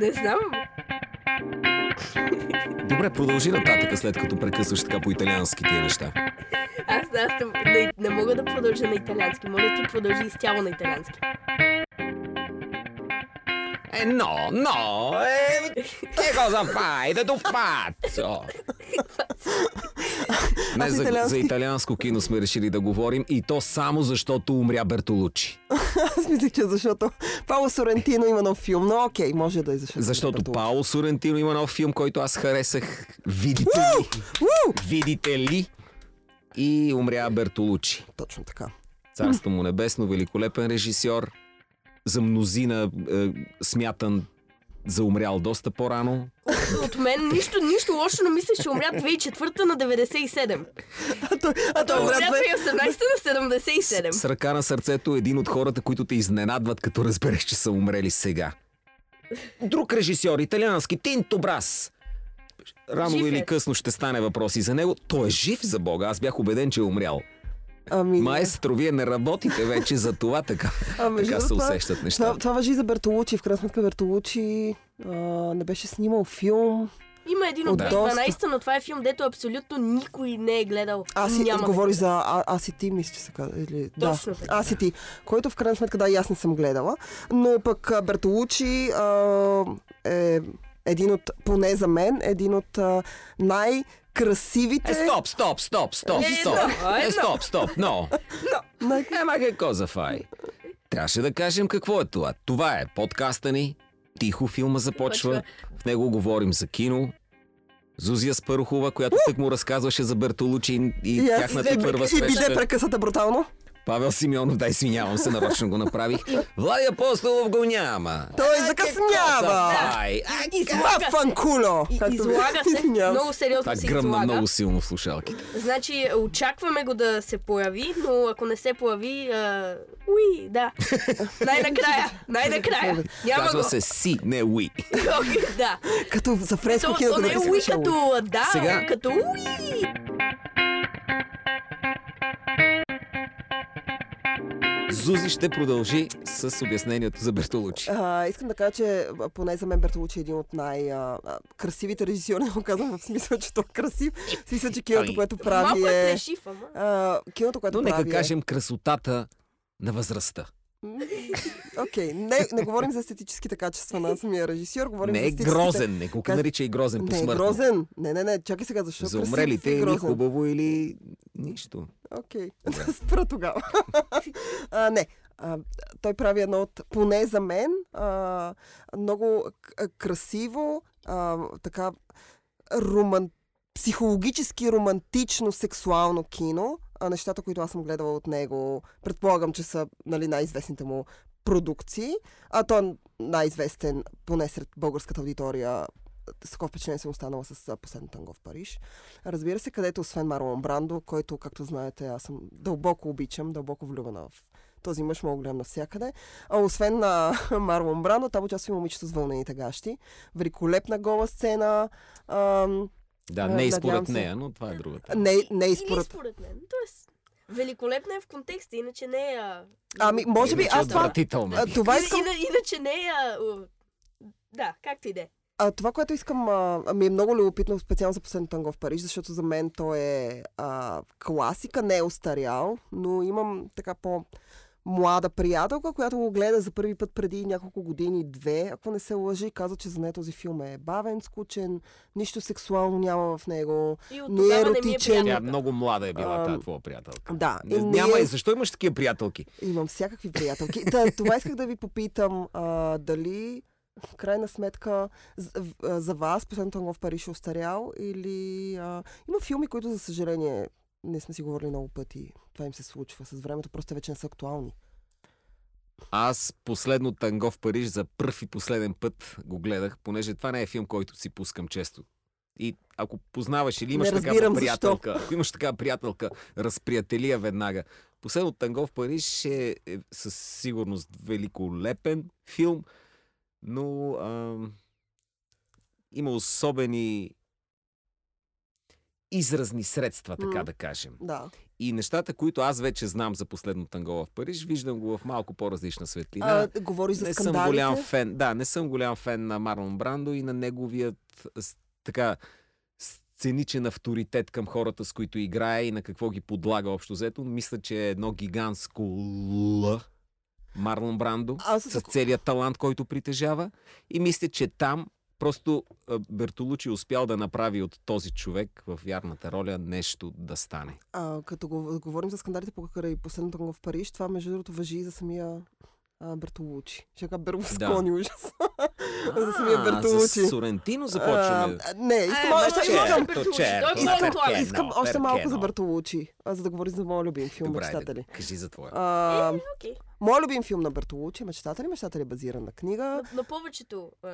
Не знам. Добре, продължи нататък, след като прекъсваш така по италиански тия неща. Аз, аз не, не, мога да продължа на италиански. Моля ти продължи изцяло на италиански. Е, но, но, е, che cosa fai? Да tu faccio? Не, за, италиански- за италианско кино сме решили да говорим и то само защото умря Бертолучи. Аз мислех, че защото Пауло Сорентино има нов филм, но окей, може да е защото. Защото. Пауло Сорентино има нов филм, който аз харесах. Видите ли? Видите ли? И умря Бертолучи. Точно така. Царство му небесно, великолепен режисьор. За мнозина е, смятан за умрял доста по-рано. От мен нищо, нищо лошо не мисля, че умря 2004 на 97. А той, а той умря умря две... 2018 на 77. С ръка на сърцето е един от хората, които те изненадват, като разбереш, че са умрели сега. Друг режисьор, италиански, Тинто Брас. Рано Жив е. или късно ще стане въпрос и за него. Той е жив за Бога. Аз бях убеден, че е умрял. Ами, Маестро, вие не работите вече за това така. а, между така се това- усещат Това, нещата. това въжи за Бертолучи. В крайна сметка Бертолучи а, не беше снимал филм. Има един от Да. 2012, но това е филм, дето абсолютно никой не е гледал. Аз Няма да говори гледа. за а, Аз и ти, мисля, че се казва. Или... Точно да, така. Аз и ти. Който в крайна сметка, да, и аз не съм гледала. Но пък Бертолучи а, е един от, поне за мен, един от а, най-красивите... Е, стоп, стоп, стоп, стоп, Е, стоп. Е, стоп, стоп, но. най- Ема какво за фай? Трябваше да кажем какво е това. Това е подкаста ни. Тихо филма започва. В него говорим за кино. Зузия Спарухова, която тък му разказваше за Бертолучи и, и тяхната първа И биде среща. прекъсата брутално. Павел Симеонов, да, извинявам се, нарочно го направих. Влади Апостолов го няма. Той А, закъснява. Ай, Излага фанкуло! Излага се, много сериозно Това се гръмна излага. много силно в слушалките. Значи, очакваме го да се появи, но ако не се появи, а... уи, да. най-накрая, най-накрая. Няма Казва го. се си, не уи. да. Като за фреско То, кино. то не е уи като да, Сега- като уи. Зузи ще продължи с обяснението за Бертолучи. А, искам да кажа, че поне за мен Бертолучи е един от най-красивите режисьори. Не го казвам в смисъл, че той е красив. В смисъл, че киното, Ами, което Малко прави е е... плешив, ама. а, киното, което Но нека прави кажем красотата на възрастта. Е... Окей, не, не говорим за естетическите качества на самия режисьор, говорим Не за е естетическите... грозен, не го нарича и грозен Не е грозен. Не, не, не, чакай сега, защо За умрелите и или хубаво, или нищо. Окей, да спра тогава. а, не, а, той прави едно от, поне за мен, а, много красиво, а, така роман, психологически романтично, сексуално кино. А, нещата, които аз съм гледала от него, предполагам, че са нали, най-известните му продукции. А той е най-известен, поне сред българската аудитория, с такова впечатление съм останала с последно танго в Париж. Разбира се, където освен Марлон Брандо, който, както знаете, аз съм дълбоко обичам, дълбоко влюбена в този мъж, мога гледам навсякъде. А освен на Марлон Брандо, там участва и момичето с вълнените гащи. Великолепна гола сцена. Ам, Да, А, не и според нея, но това е другата. не, не и Или според... според мен. Тоест, великолепна е в контекста, иначе не е... а, Ами, може би Иначе аз това... а, Това искам... ина- Иначе не е... а, Да, както и да е. А, това, което искам, а, а, ми е много любопитно, специално за последното танго в Париж, защото за мен то е а, класика, не е устарял, но имам така по млада приятелка, която го гледа за първи път преди няколко години, две, ако не се лъжи, каза, че за нея този филм е бавен, скучен, нищо сексуално няма в него. Не е тогава не ми е еротичен. Тя много млада е била, тази твоя приятелка. Да, Не, и няма ние- и защо имаш такива приятелки? Имам всякакви приятелки. Да, това исках да ви попитам. А, дали в крайна сметка за, а, за вас последното танго в Париж е устарял или а, има филми, които за съжаление не сме си говорили много пъти. Това им се случва с времето, просто вече не са актуални. Аз последно танго в Париж за първ и последен път го гледах, понеже това не е филм, който си пускам често. И ако познаваш или имаш такава разбирам защо. приятелка, ако имаш такава приятелка, разприятели я веднага. Последно танго в Париж е, е със сигурност великолепен филм, но ам, има особени изразни средства, така М. да кажем. Да. И нещата, които аз вече знам за последно танго в Париж, виждам го в малко по-различна светлина. А, говориш за не съм голям фен. Да, не съм голям фен на Марлон Брандо и на неговият с- така сценичен авторитет към хората, с които играе и на какво ги подлага общо взето. Мисля, че е едно гигантско Л. Марлон Брандо Аз с целият талант, който притежава. И мисля, че там просто а, Бертолучи успял да направи от този човек в вярната роля нещо да стане. А, като го, говорим за скандалите покрай последното го в Париж, това между другото въжи и за самия а, Бертолучи. Ще кажа Берлускони ужас. за самия А, Бертолучи. С Сорентино започваме. А, не, искам Е, още, искам, е искам още малко за? Бертолучи, а, за да говорим за моя любим филм Добре, Мечтатели. да, кажи за твоя. А, Окей. моя любим филм на Бертолучи е Мечтатели. Мечтатели е базиран на книга. На, на повечето е,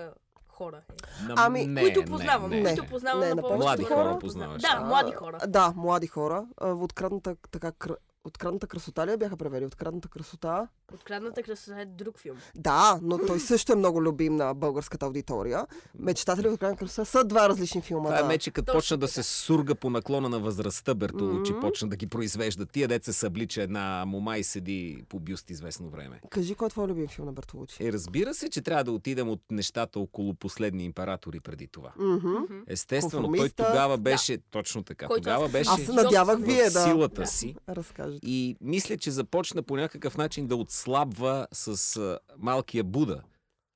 хора. На- Ами, не, които не, познавам. не. които познавам Не, на повечето Млади хора познаваш. Да, млади А, хора. Да, млади хора. А, Открадната, така, кр... Открадната красота ли я бяха превели? Открадната красота. Открадната красота е друг филм. Да, но той също е много любим на българската аудитория. Мечтатели от открадната красота са два различни филма. Това е да. вече като почна да се сурга по наклона на възрастта, Бертолучи Мгм. почна да ги произвежда. Тия деца се облича една мома и седи по бюст известно време. Кажи, кой е твой любим филм на Бертолучи? Е, разбира се, че трябва да отидем от нещата около последни императори преди това. Мгм. Естествено, той Конформиста. тогава беше точно така. Който Тогава беше Аз се надявах вие да силата си. Разкажете. И мисля, че започна по някакъв начин да отслабва с а, малкия Буда.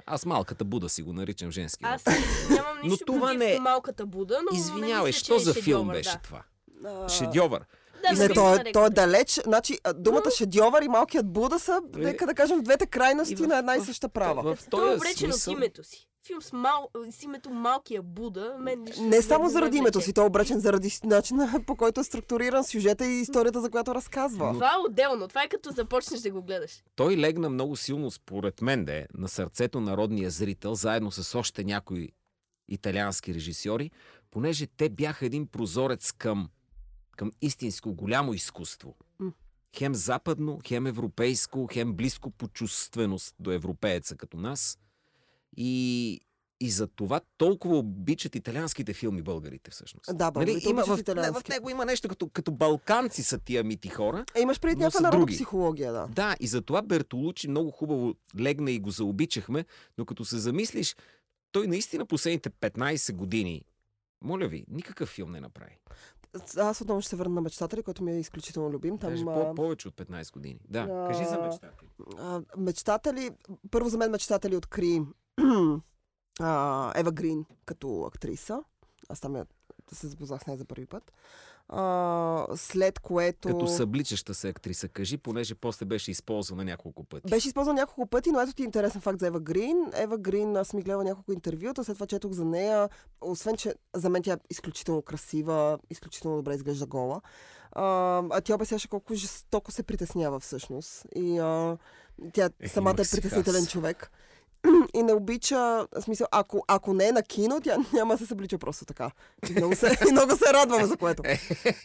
Аз малката Буда си го наричам женски. Аз нямам Но нищо това против не е- малката Буда, но не Извинявай, мисля, що че е за филм шедьовър, беше да. това? А, Шедьовър. Да, Не, да, е- той е да. далеч. Значи, думата шедьовър и малкият Буда са, Е, нека да кажем, в двете крайности в- на една и в- съща права. в- Той е този обречен смисъл- от името си. Филм с, мал... с името Малкия Буда. Мен лично Не само заради името си, той е обречен заради начина по който е структуриран сюжета и историята, за която разказва. Това е отделно. Това е като започнеш да го гледаш. Той легна много силно, според мен, да е, на сърцето на родния зрител, заедно с още някои италиански режисьори, понеже те бяха един прозорец към, към истинско голямо изкуство. Хем западно, хем европейско, хем близко по чувственост до европееца като нас. И, и за това толкова обичат италианските филми българите всъщност. Нали, Да, българите има, в, италиански. в него има нещо като, като балканци са тия мити хора. Е, имаш преди някаква народна психология, да. Да, и затова Бертолучи много хубаво легна и го заобичахме, но като се замислиш, той наистина последните 15 години, моля ви, никакъв филм не направи. Аз отново ще се върна на мечтатели, който ми е изключително любим. Там, Даже по- повече от 15 години. Да, а, кажи за мечтата. а, мечтатели, първо за мен мечтатели откри а, Ева Грин като актриса. Аз там я, се запознах с нея за първи път. А, след което... Като събличаща се актриса, кажи, понеже после беше използвана няколко пъти. Беше използван няколко пъти, но ето ти е интересен факт за Ева Грин. Ева Грин, аз ми гледала няколко интервюта, след това четох за нея. Освен, че за мен тя е изключително красива, изключително добре изглежда гола. А, а тя обясняваше колко жестоко се притеснява всъщност. И а, тя Е, самата е притеснителен аз. човек. И не обича, в смисъл, ако, ако не е на кино, тя няма да се съблича просто така. И много се, и много се радвам за което.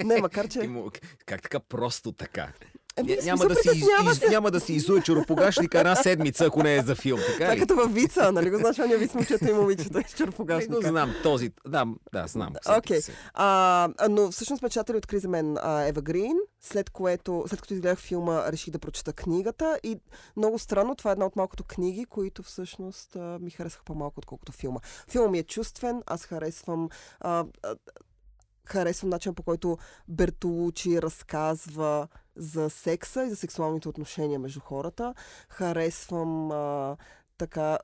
Не, макар че... му- как така просто така? Еми, няма, да си, из, из, няма да си изуе чоропогашника една седмица, ако не е за филм. Това Така е ли? като във вица, нали го знаеш, ония виц момчета и момичета и Не го черпогашника. знам този. Да, да знам. Окей. А, а, но всъщност мечтатели откри за мен а, Ева Грин, след което, след като изгледах филма, реших да прочета книгата и много странно, това е една от малкото книги, които всъщност а, ми харесаха по-малко, отколкото филма. Филма ми е чувствен, аз харесвам а, а, харесвам начина по който Бертолучи разказва за секса и за сексуалните отношения между хората. Харесвам а, така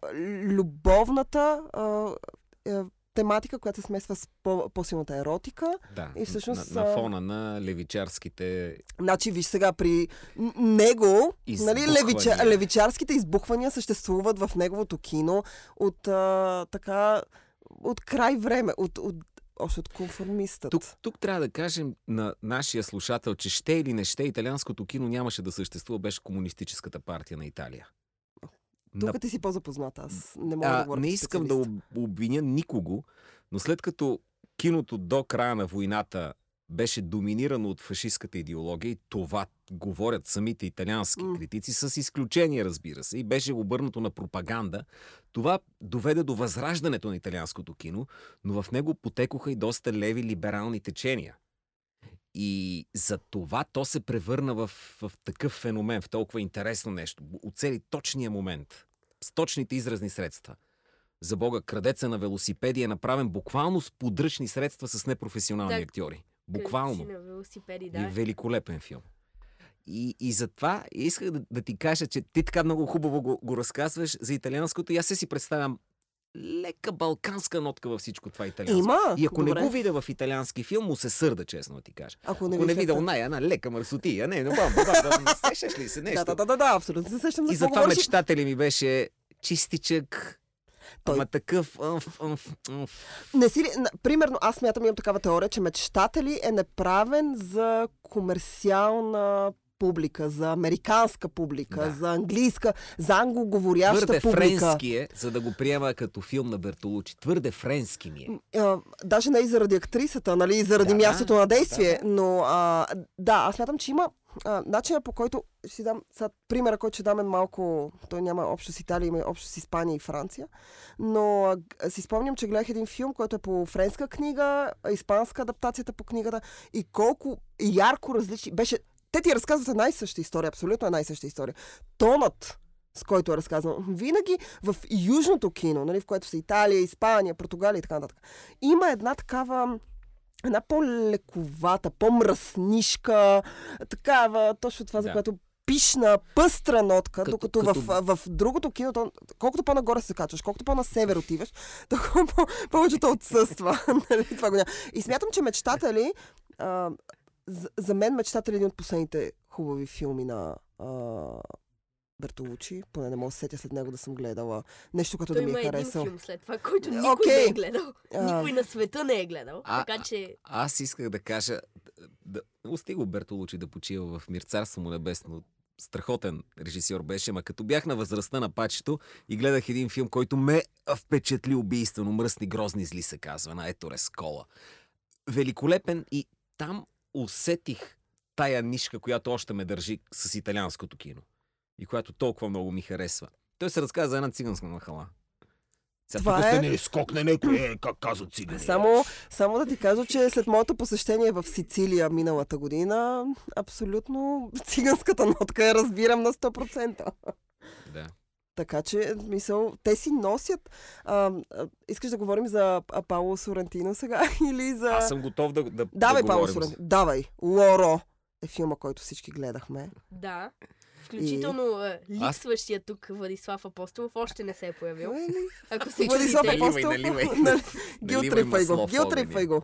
любовната а, е, тематика, която се смесва с по- по-силната еротика. Да, И всъщност, на, на а, фона на левичарските Значи, виж сега, при него, нали, левича, левичарските избухвания съществуват в неговото кино от а, така, от край време, от, от, още от конформистът. Тук, тук трябва да кажем на нашия слушател, че ще или не ще, италианското кино нямаше да съществува, беше комунистическата партия на Италия. На- Тук ти си по-запознат, аз не мога да а, говоря не искам да обвиня никого, но след като киното до края на войната беше доминирано от фашистската идеология и това говорят самите италиански М. критици, с изключение, разбира се, и беше обърнато на пропаганда. Това доведе до възраждането на италианското кино, но в него потекоха и доста леви либерални течения. И за това то се превърна в, в такъв феномен, в толкова интересно нещо. Оцели точния момент, с точните изразни средства. За Бога, крадеца на велосипеди е направен буквално с подръчни средства с непрофесионални Да. актьори. Буквално. На велосипеди, И да. великолепен филм. И, и затова исках да, да ти кажа, че ти така много хубаво го, го разказваш за италианското и аз се си представям лека балканска нотка във всичко това италианско. Има. И ако Добре. не го видя в италиански филм, му се сърда, честно да ти кажа. Ако не, Ако не видя най една лека мърсотия, не, но бам, бам, бам, сещаш ли се нещо? Да, да, да, да, абсолютно се сещам И затова говориш. мечтатели ми беше чистичък, Той- ама такъв... Не си ли, примерно, аз смятам, имам такава теория, че мечтатели е направен за комерциална публика, за американска публика, Да. за английска, за англоговоряща Твърде публика. френски е, за да го приема като филм на Бертолучи. Твърде френски ми е. А, даже не и заради актрисата, нали, и заради Да, мястото на действие, да, но а, да, аз смятам, че има а, начина по който ще дам, сега, примера, който ще дам е малко, той няма общо с Италия, има общо с Испания и Франция, но а, си спомням, че гледах един филм, който е по френска книга, испанска адаптацията по книгата и колко ярко различни, беше, те ти разказват една и съща история, абсолютно една и съща история. Тонът, с който е разказано. Винаги в южното кино, нали, в което са Италия, Испания, Португалия и така нататък, има една такава една по-лековата, по-мръснишка, такава, точно това, за Да. което пишна, пъстра нотка, Като- докато като- В, в, другото кино, то, колкото по-нагоре се качваш, колкото по-на север отиваш, толкова по- повечето отсъства. нали, това го. И смятам, че мечтатели, а, за, за мен мечтатели е един от последните хубави филми на а, Бертолучи, поне не мога да се сетя след него да съм гледала нещо, което Той да ми има е един харесал. филм след това, който никой Окей. не е гледал. А. Никой на света не е гледал. А, така че... Аз исках да кажа, да, усти го Бертолучи да почива в мир царство му небесно. Страхотен режисьор беше, ма като бях на възрастта на пачето и гледах един филм, който ме впечатли убийствено. Мръсни, грозни, зли се казва, на Ето Рескола. Великолепен и там усетих тая нишка, която още ме държи с италианското кино. И която толкова много ми харесва. Той се разказва за една циганска махала. Сега Това тук е- сте не скокне някой, е, как казват цигани. Само, само да ти кажа, че след моето посещение в Сицилия миналата година, абсолютно циганската нотка я разбирам на 100%. Да. Така че, мисъл, те си носят... А, а, искаш да говорим за а, Пауло Сорантино сега или за... Аз съм готов да, да, Давай, да Пауло. Сорантино. Давай. Лоро е филма, който всички гледахме. Да. Включително и... липсващия тук Владислав Апостолов още не се е появил. Ли? Ако се Владислав Апостолов. наливай. Нали, Наливай Гилтрипай го. Гилтрипай го.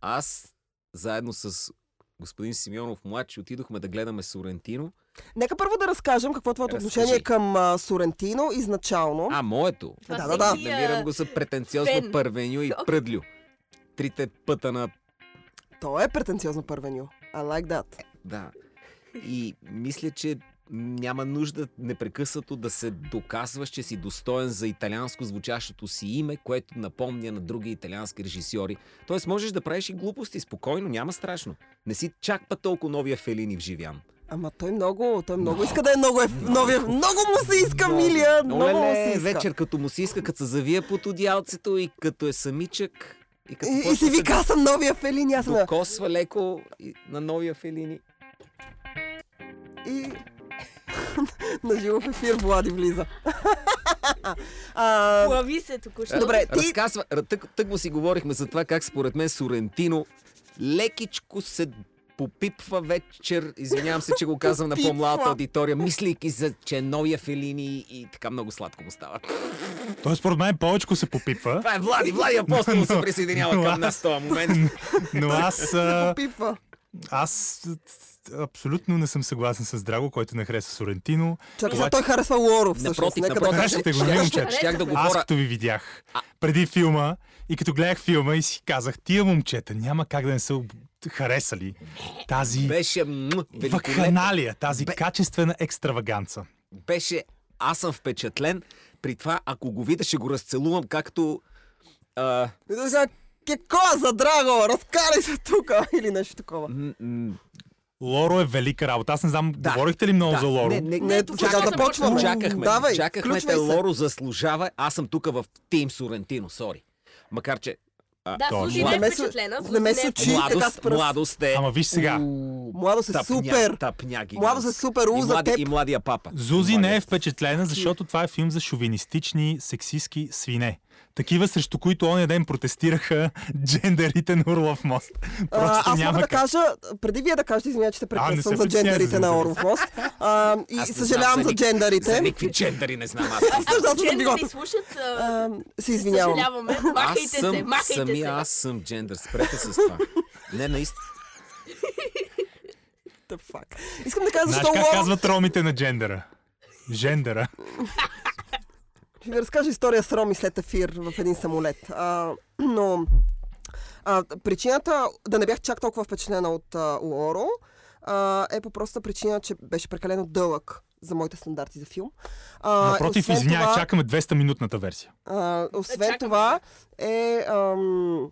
Аз заедно с господин Симеонов младши отидохме да гледаме Сорентино. Нека първо да разкажем какво е твоето Разкажи. отношение към а, Сорентино изначално. А, моето. Това Да, да, да. Намирам го за претенциозно фен. първеню и пръдлю. Трите пъта на... То е претенциозно първеню. I like that. Да. И мисля, че няма нужда непрекъснато да се доказваш, че си достоен за италианско звучащото си име, което напомня на други италиански режисьори. Тоест можеш да правиш и глупости спокойно, няма страшно. Не си чак па толкова новия Фелини в живян. Ама той много, той много иска да е много, е, новия, много му се иска, Милия, много му Оле, се иска. вечер като му се иска, като се завие под одялцето и като е самичък. И, като И, и си вика, аз съм новия Фелини, аз съм... докосва леко на новия Фелини. И на живо в ефир Влади влиза. а, Плави се току-що. Добре, ти- Разказва, тък, тък му си говорихме за това как според мен Сорентино лекичко се попипва вечер, извинявам се, че го казвам на по-младата аудитория, мислейки за, че е новия Фелини и така много сладко му става. Той според мен повече се попипва, Това е Влади, Влади Апостол се присъединява към нас в този момент. но аз, попипва. аз абсолютно не съм съгласен с Драго, който не хареса Сорентино. Чакай, Обаче- той харесва Лоро всъщност. Напротив, Нека да напротив. кажем. Харесахте го, нали, момчета? Аз като ви видях преди филма и като гледах филма и си казах, тия момчета няма как да не са харесали тази Беше вакханалия, тази Бе- качествена екстраваганца. Беше, аз съм впечатлен. При това, ако го видя, ще го разцелувам, както... А, И да сега, Ке коза, драго, разкарай се тук! Или нещо такова. Лоро е велика работа. Аз не знам, Да. говорихте ли много Да. за Лоро? Не, не, Не, тук сега чакаме, започваме. Чакахме, Давай, чакахме те. Лоро заслужава. Аз съм тук в Тим Сорентино, сори. Макар, че Да, Точно. Сузи не е впечатлена. не ме е се учи. впечатлена. така младост, с пръст. младост е... Ама виж сега, У, Младост е тъпня- супер. Тъпня. Младост е супер, у И, млади, теб. и младия папа. Зузи Младия. не е впечатлена, защото това е филм за шовинистични, сексистски свине. Такива, срещу които оня ден протестираха джендерите на Орлов мост. А, Просто аз няма мога да кажа, преди вие да кажете, извинявайте, че те А, не прекъсвам се за джендерите за на. Оров мост. А, и Аз съжалявам за ни- джендерите. За никакви джендери не знам аз. Аз за Джендери бигота. ни слушат. а, А, се извинявам. Съжаляваме. Аз Махайте се, съм, махайте сами се. аз съм джендър. Спрете с това. Не, наистина. The fuck. Искам да кажа Знаеш защо как казват ромите на джендера? Жендера. Ще ви разкажа история с Роми след ефир в един самолет. А, но а, причината да не бях чак толкова впечатлена от а, Лоро а, е по проста причина, че беше прекалено дълъг за моите стандарти за филм. А, Напротив, извинявай, това- чакаме 200-минутната версия. А, освен чакаме. това е... Ам,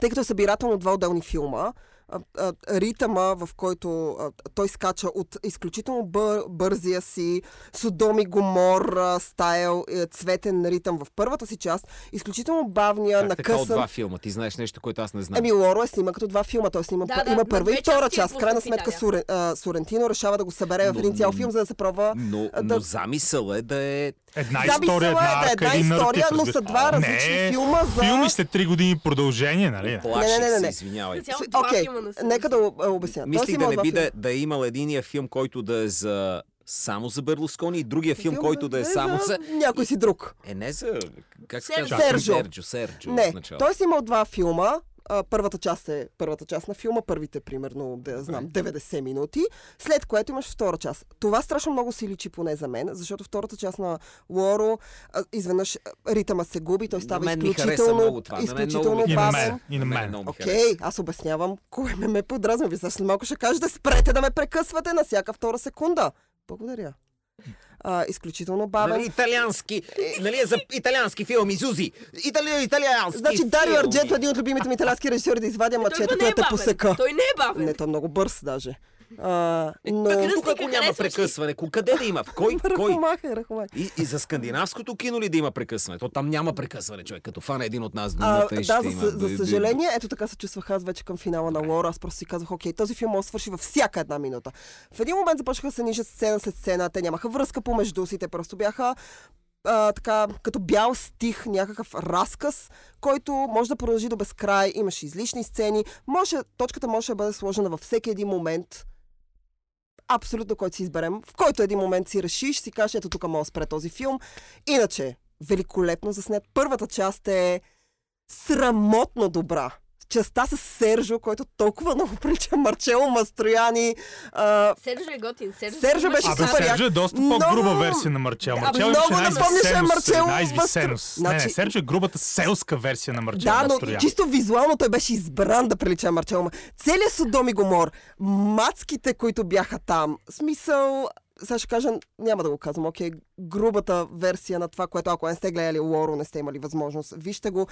тъй като е събирателно два отделни филма, а, а, ритъма, в който а, той скача от изключително бър, бързия си Содом и Гомор а, стайл, е, цветен ритъм в първата си част, изключително бавния, Как така от накъсан. два филма? Ти знаеш нещо, което аз не знам. Еми, Лоро е снима като два филма. Той снима, Да, да, има на първа и втора е част. В крайна в сметка. Сурен, а, Сорентино решава да го събере в Но- един цял филм, за да се пробва Но, да- но замисъл е да е... Една история, е една да е арка, една история, но са два А, различни не, филма за- Филми след 3 години продължение, нали? Не, не, не, се, не. извинявай. Окей, на Сузи. нека да обясня. Мислих да не би да, да е имал единия филм, който да е за само за Берлускони и другия филм, който да е само за... Някой си друг. Е, не за... Как се казва? Серджо. Серджо. Серджо. Не, той си имал два филма. А, първата част е първата част на филма, първите примерно, да знам, 90 минути, след което имаш втора част. Това страшно много си личи поне за мен, защото втората част на Лоро а, изведнъж ритъма се губи, той става На мен ми хареса изключително, много това. На мен много изключително ми И на бавен. Окей, аз обяснявам кой ме ме подразни. Вие сега след малко ще кажете, спрете да ме прекъсвате на всяка втора секунда. Благодаря. А, изключително бавен. Нали, италиански, нали е за италиански филми, Зузи. Итали, италиански Значи Дарио филми. Ардженто е един от любимите ми италиански режисьори да извадя и е да те посека. Той не е бавен. Не, той е много бърз даже. А, но... прекъсна- Тук ако няма прекъсване, къде да има? В кой? кой? Рахомаха, рахомаха. И, и за скандинавското кино ли да има прекъсване? То там няма прекъсване, човек. Като фане един от нас А, думата и да, ще за, има. за Да, съжаление, ето така се чувствах аз вече към финала на Лора. Аз просто си казах, окей, този филм може да свърши във всяка една минута. В един момент започнаха да се нижат сцена след сцена, те нямаха връзка помежду си, те просто бяха а, така, като бял стих, някакъв разказ, който може да продължи до безкрай. Имаше излишни сцени. Може, точката може да бъде сложена във всеки един момент, абсолютно който си изберем, в който един момент си решиш, си кажеш, ето тук мога спре този филм. Иначе, великолепно заснет. Първата част е срамотно добра. Частта с Сержо, който толкова много прилича Марчело Мастрояни. А, Сержо е готин. Сержо, Сержо беше Абе, супер як. Серджо е доста Много- по-груба версия на Марчел. Абе, Марчел много напомняше извисеност, Марчел Една Мастро- извисеност. Не, не, Значи- Серджо е грубата селска версия на Марчел Да, но Мастроян. чисто визуално той беше избран да прилича Марчел. Ма Целият Содом и Гомор, мацките, които бяха там, смисъл, сега ще кажа, няма да го казвам, окей, грубата версия на това, което ако не сте гледали Лоро, не сте имали възможност, вижте го.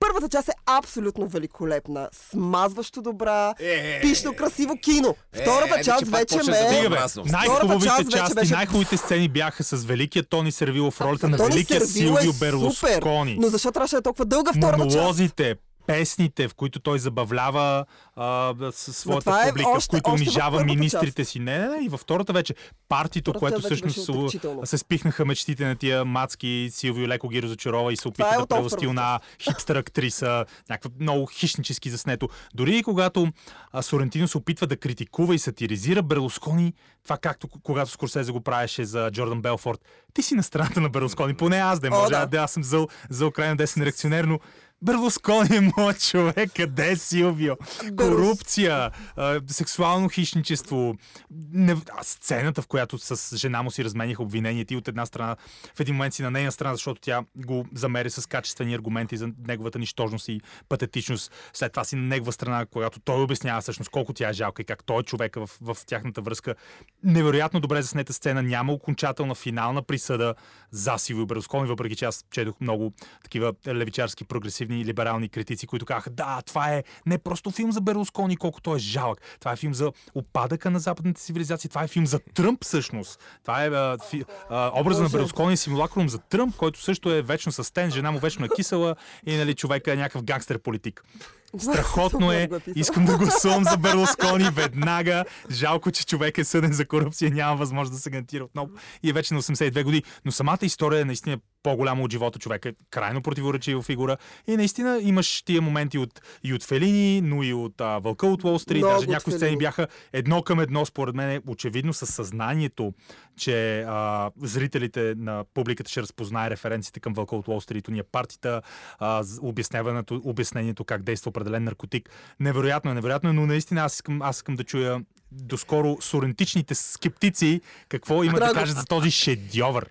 Първата част е абсолютно великолепна, смазващо добра, Е, пишно красиво кино. е, Втората айде, част пак вече ме... Най-хубавите части, беше- най-хубавите сцени бяха с великия Тони Сервило в ролята на Тони великия Сервило е Силвио супер, Берлускони. Но защо трябваше да е толкова дълга втората част? Монолозите, песните, в които той забавлява а, своята това е публика, още- в които унижава министрите си. Не, не, не, и във втората вече. Партито, Втората което част всъщност се, спихнаха мечтите на тия мацки, Силвио леко ги разочарова и се опита е да първата на хипстър актриса, някаква много хищнически заснето. Дори и когато а, Сорентино се опитва да критикува и сатиризира Берлускони, това както когато Скорсезе го правеше за Джордан Белфорд, ти си на страната на Берлускони, поне аз да О, може, а, да, аз съм зъл, зъл крайно десен реакционер, но Берлускони е моят човек, къде е Силвио? Корупция, сексуално хищничество, не, сцената, в която с жена му си разменяха обвиненията и от една страна, в един момент си на нейна страна, защото тя го замери с качествени аргументи за неговата нищожност и патетичност. След това си на негова страна, когато той обяснява всъщност колко тя е жалка и как той е човека в, в тяхната връзка. Невероятно добре заснета сцена, няма окончателна финална присъда за Силвио Берлускони, въпреки че аз четох много такива левичарски прогресивни консервативни и либерални критици, които казаха, да, това е не просто филм за Берлускони, колко той е жалък. Това е филм за опадъка на западните цивилизации. Това е филм за Тръмп, всъщност. Това е а, фи, а, образа на. Берлускони симулакрум за Тръмп, който също е вечно с стен, жена му вечно е кисела и нали, човека е някакъв гангстер политик. Страхотно е. Искам да гласувам за Берлускони веднага. Жалко, че човек е съден за корупция, няма възможност да се гарантира отново. И е вече на 82 години. Но самата история е наистина по-голяма от живота. Човек е крайно противоречива фигура. И наистина имаш тия моменти от, и от Фелини, но и от а, Вълка от Уолл Стрит. Даже някои сцени бяха едно към едно, според мен, очевидно с съзнанието, че а, зрителите на публиката ще разпознае референциите към Вълка от Уолл Стрит, уния партията, а, обяснението как действа определен наркотик. Невероятно е, невероятно е, но наистина аз искам, аз искам да чуя доскоро сорентичните скептици какво имат да кажат за този шедьовър.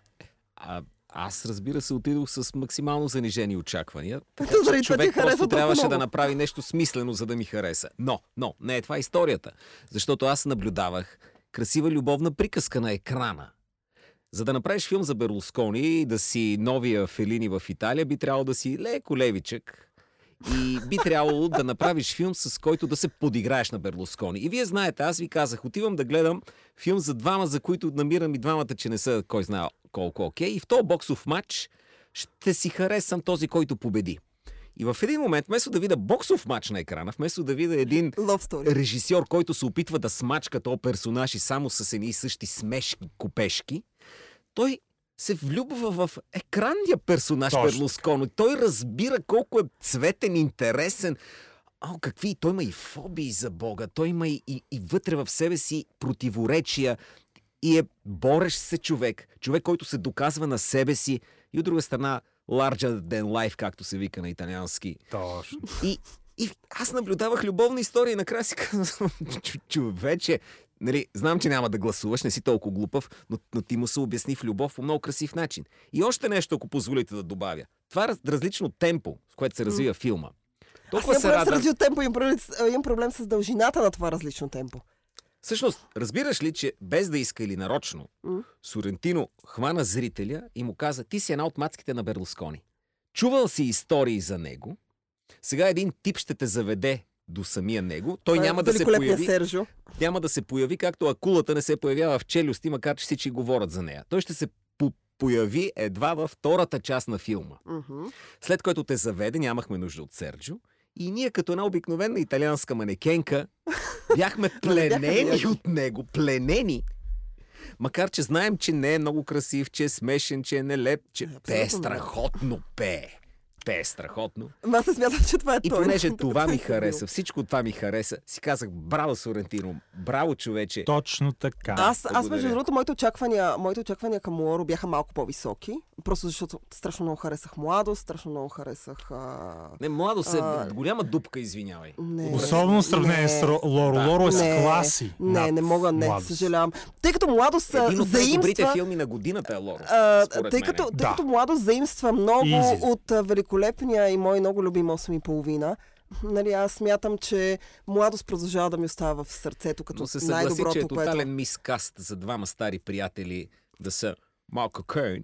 А, аз разбира се отидох с максимално занижени очаквания. Така, че човек просто трябваше много. да направи нещо смислено, за да ми хареса. Но, но, не е това историята. Защото аз наблюдавах красива любовна приказка на екрана. За да направиш филм за Берлускони и да си новия Фелини в Италия, би трябвало да си леко левичък. И би трябвало да направиш филм, с който да се подиграеш на Берлускони. И вие знаете, аз ви казах, отивам да гледам филм за двама, за които намирам и двамата, че не са кой знае колко окей. И в този боксов матч ще си харесам този, който победи. И в един момент, вместо да видя боксов матч на екрана, вместо да видя един режисьор, който се опитва да смачка този персонаж и само с едни и същи смешки, копешки, той се влюбва в екранния персонаж Точно. Берлускони. Той разбира колко е цветен, интересен. О, какви? Той има и фобии за Бога. Той има и, и, и вътре в себе си противоречия. И е борещ се човек. Човек, който се доказва на себе си. И от друга страна, larger than life, както се вика на италиански. Точно. И, и аз наблюдавах любовна история и накрая си казвам, «Чу- човече, нали, знам, че няма да гласуваш, не си толкова глупав, но, но ти му се обясни в любов по много красив начин. И още нещо, ако позволите да добавя. Това раз, различно темпо, в което се развива филма. Аз Толкова имам се с радвам. различно темпо, имам проблем, с- имам проблем с дължината на това различно темпо. Всъщност, разбираш ли, че без да иска или нарочно, М. Сорентино хвана зрителя и му каза, ти си една от мацките на Берлускони. Чувал си истории за него, сега един тип ще те заведе до самия него, той Това е няма да се появи, Сержо. няма да се появи, както акулата не се появява в челюсти, макар че всички говорят за нея. Той ще се по- появи едва във втората част на филма. Мгм. След което те заведе, нямахме нужда от Серджо. И ние като една обикновена италианска манекенка бяхме пленени от него. Пленени. Макар, че знаем, че не е много красив, че е смешен, че е нелеп, че Абсолютно пее страхотно, пее. Пее страхотно. Ама Аз не смятам, че това е И той. понеже това е ми Сергил. хареса, всичко това ми хареса, си казах, браво, Сорентино, браво, човече. Точно така. Аз, аз между другото, моите очаквания, моите очаквания към Лоро бяха малко по-високи. Просто защото страшно много харесах младост, страшно много харесах... А... Не, младо се, А, голяма дупка, извинявай. Не. Особено в сравнение Не. с Ро- Лоро. Да. Лоро е с класи. Не, не мога, не, младост. съжалявам. Тъй като младост Един от заимства... филми на годината е Лоро. А, тъй мене. като, тъй Да. като младост заимства много Easy. от а, великолепния и мой много любим 8 и половина, нали, аз смятам, че младост продължава да ми остава в сърцето като Но се съгласи, най-доброто, че е което... тотален мискаст за двама стари приятели да са Малко Кърн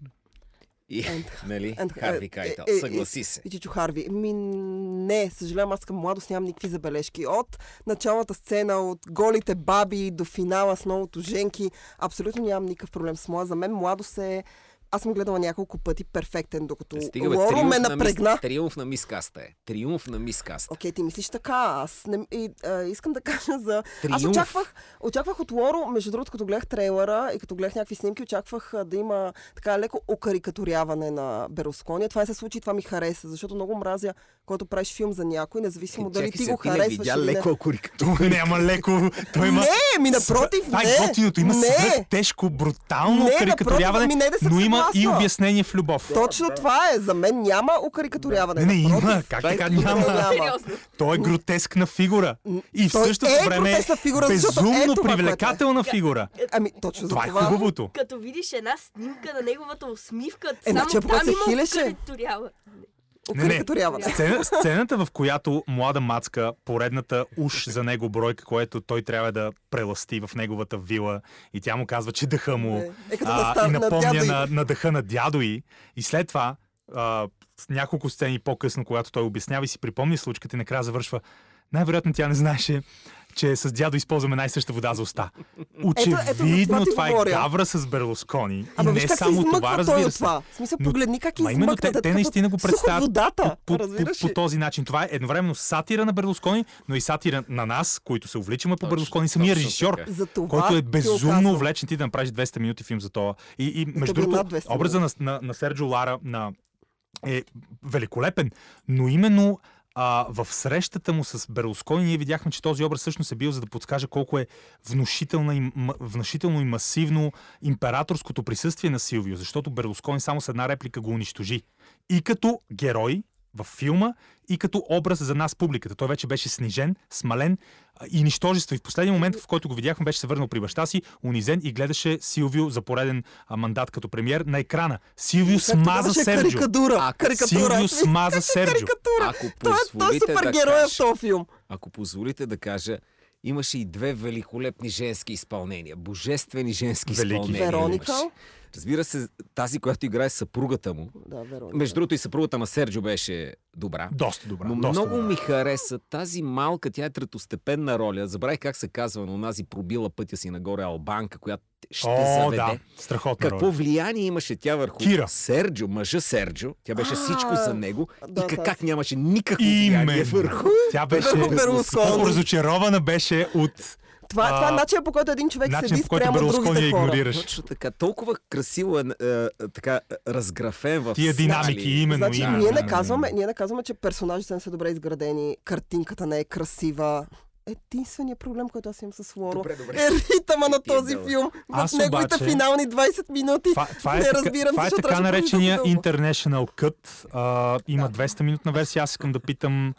и нали, and- Харви е, Кайтел. е, е, Съгласи се. И Чичо Харви. Ми, не, съжалявам, аз към младост нямам никакви забележки. От началната сцена, от голите баби до финала с новото женки, абсолютно нямам никакъв проблем с младост. За мен младост е... Аз съм гледала няколко пъти перфектен, докато Стига, бе, Лоро ме на напрегна. Мис... Триумф на мискаста е. Триумф на мискаста. Окей, ти мислиш така. Аз не, и, а, искам да кажа за... Аз Триумф. очаквах, очаквах от Лоро, между другото, като гледах трейлера и като гледах някакви снимки, очаквах да има така леко окарикатуряване на Берускони. Това не се случи, това ми хареса, защото много мразя, когато правиш филм за някой, независимо дали Е, Чакай ти се, го ти не харесваш видя не. леко корикатура. Той няма леко. Той има... Не, ми напротив, Това не. е готиното. Има не. тежко, брутално Не, карикатуряване, напротив, ами не да съм но има и обяснение в любов. Точно това е. За мен няма окарикатуряване. Не, не, има. Как така няма? Той е гротескна фигура. И в Той същото е време фигура, е безумно е. привлекателна фигура. Ами, точно Това за е хубавото. Като видиш една снимка на неговата усмивка, Е, само значи, ако там се има хилеше. Не, не. Сцена, сцената, в която млада мацка, поредната уж за него бройка, което той трябва да преласти в неговата вила и тя му казва, че дъха му Е, е а, и на напомня на, на дъха на дядо й. И след това а, няколко сцени по-късно, когато той обяснява и си припомни случката и накрая завършва. Най-вероятно тя не знаеше, че с дядо използваме една и съща вода за уста. Очевидно, ето за това това е говоря. гавра с Берлускони. И Ама не виж как се само това, разбира се. това. В смисъл, Но- погледни как Ма именно измъкна. те, те наистина го представят водата, по, по, по, по този начин. Това е едновременно сатира на Берлускони, но и сатира на нас, които се увличаме по Точно, Берлускони. Самия режисьор, който е безумно увлечен ти да направиш 200 минути филм за това. И, и между другото, над 200 образа на, на, на Серджо Лара на, е великолепен, но именно а, в срещата му с Берлускони ние видяхме, че този образ всъщност е бил за да подскаже колко е и, внушително и масивно императорското присъствие на Силвио, защото Берлускони само с една реплика го унищожи. И като герой в филма, и като образ за нас публиката. Той вече беше снижен, смален и нищожество. И в последния момент, в който го видяхме, беше се върнал при баща си, унизен и гледаше Силвио за пореден мандат като премьер на екрана. Силвио смаза Серджо. Карикатура. А, карикатура. Силвио смаза Серджо. Карикатура. Ако Той е, той е позволите да в този филм. ако позволите да кажа, имаше и две великолепни женски изпълнения. Божествени женски Велики. изпълнения. Вероника. имаше. Разбира се, тази, която играе съпругата му. Да, Вероника. Между другото и съпругата на Серджо беше добра. Доста добра. Но доста много добра. ми хареса тази малка, тя е третостепенна роля. Забравих как се казва, но онази пробила пътя си нагоре Албанка, която ще О, заведе. да. Страхотна Какво роля. влияние имаше тя върху Кира. Серджо, мъжа Серджо. Тя беше А, всичко за него. да, и как, как нямаше никакво влияние Именно. върху... Тя беше... Разочарована беше от Това, това е а, начинът по който един човек начинът, седи спрямо другите хора. игнорираш. Точно така. Толкова красиво е, е, е така е, разграфен в Тия динамики, стали. именно. Значи, именно, ние, не казваме, ние не казваме, че персонажите не са добре изградени, картинката не е красива. Единственият проблем, който аз имам с Лоро, Добре, добре. е ритъма на е този филм. В Аз неговите обаче- финални 20 минути. Това, това е, не разбирам, това е така да наречения International Cut. А, има 200 минутна версия. Аз искам да питам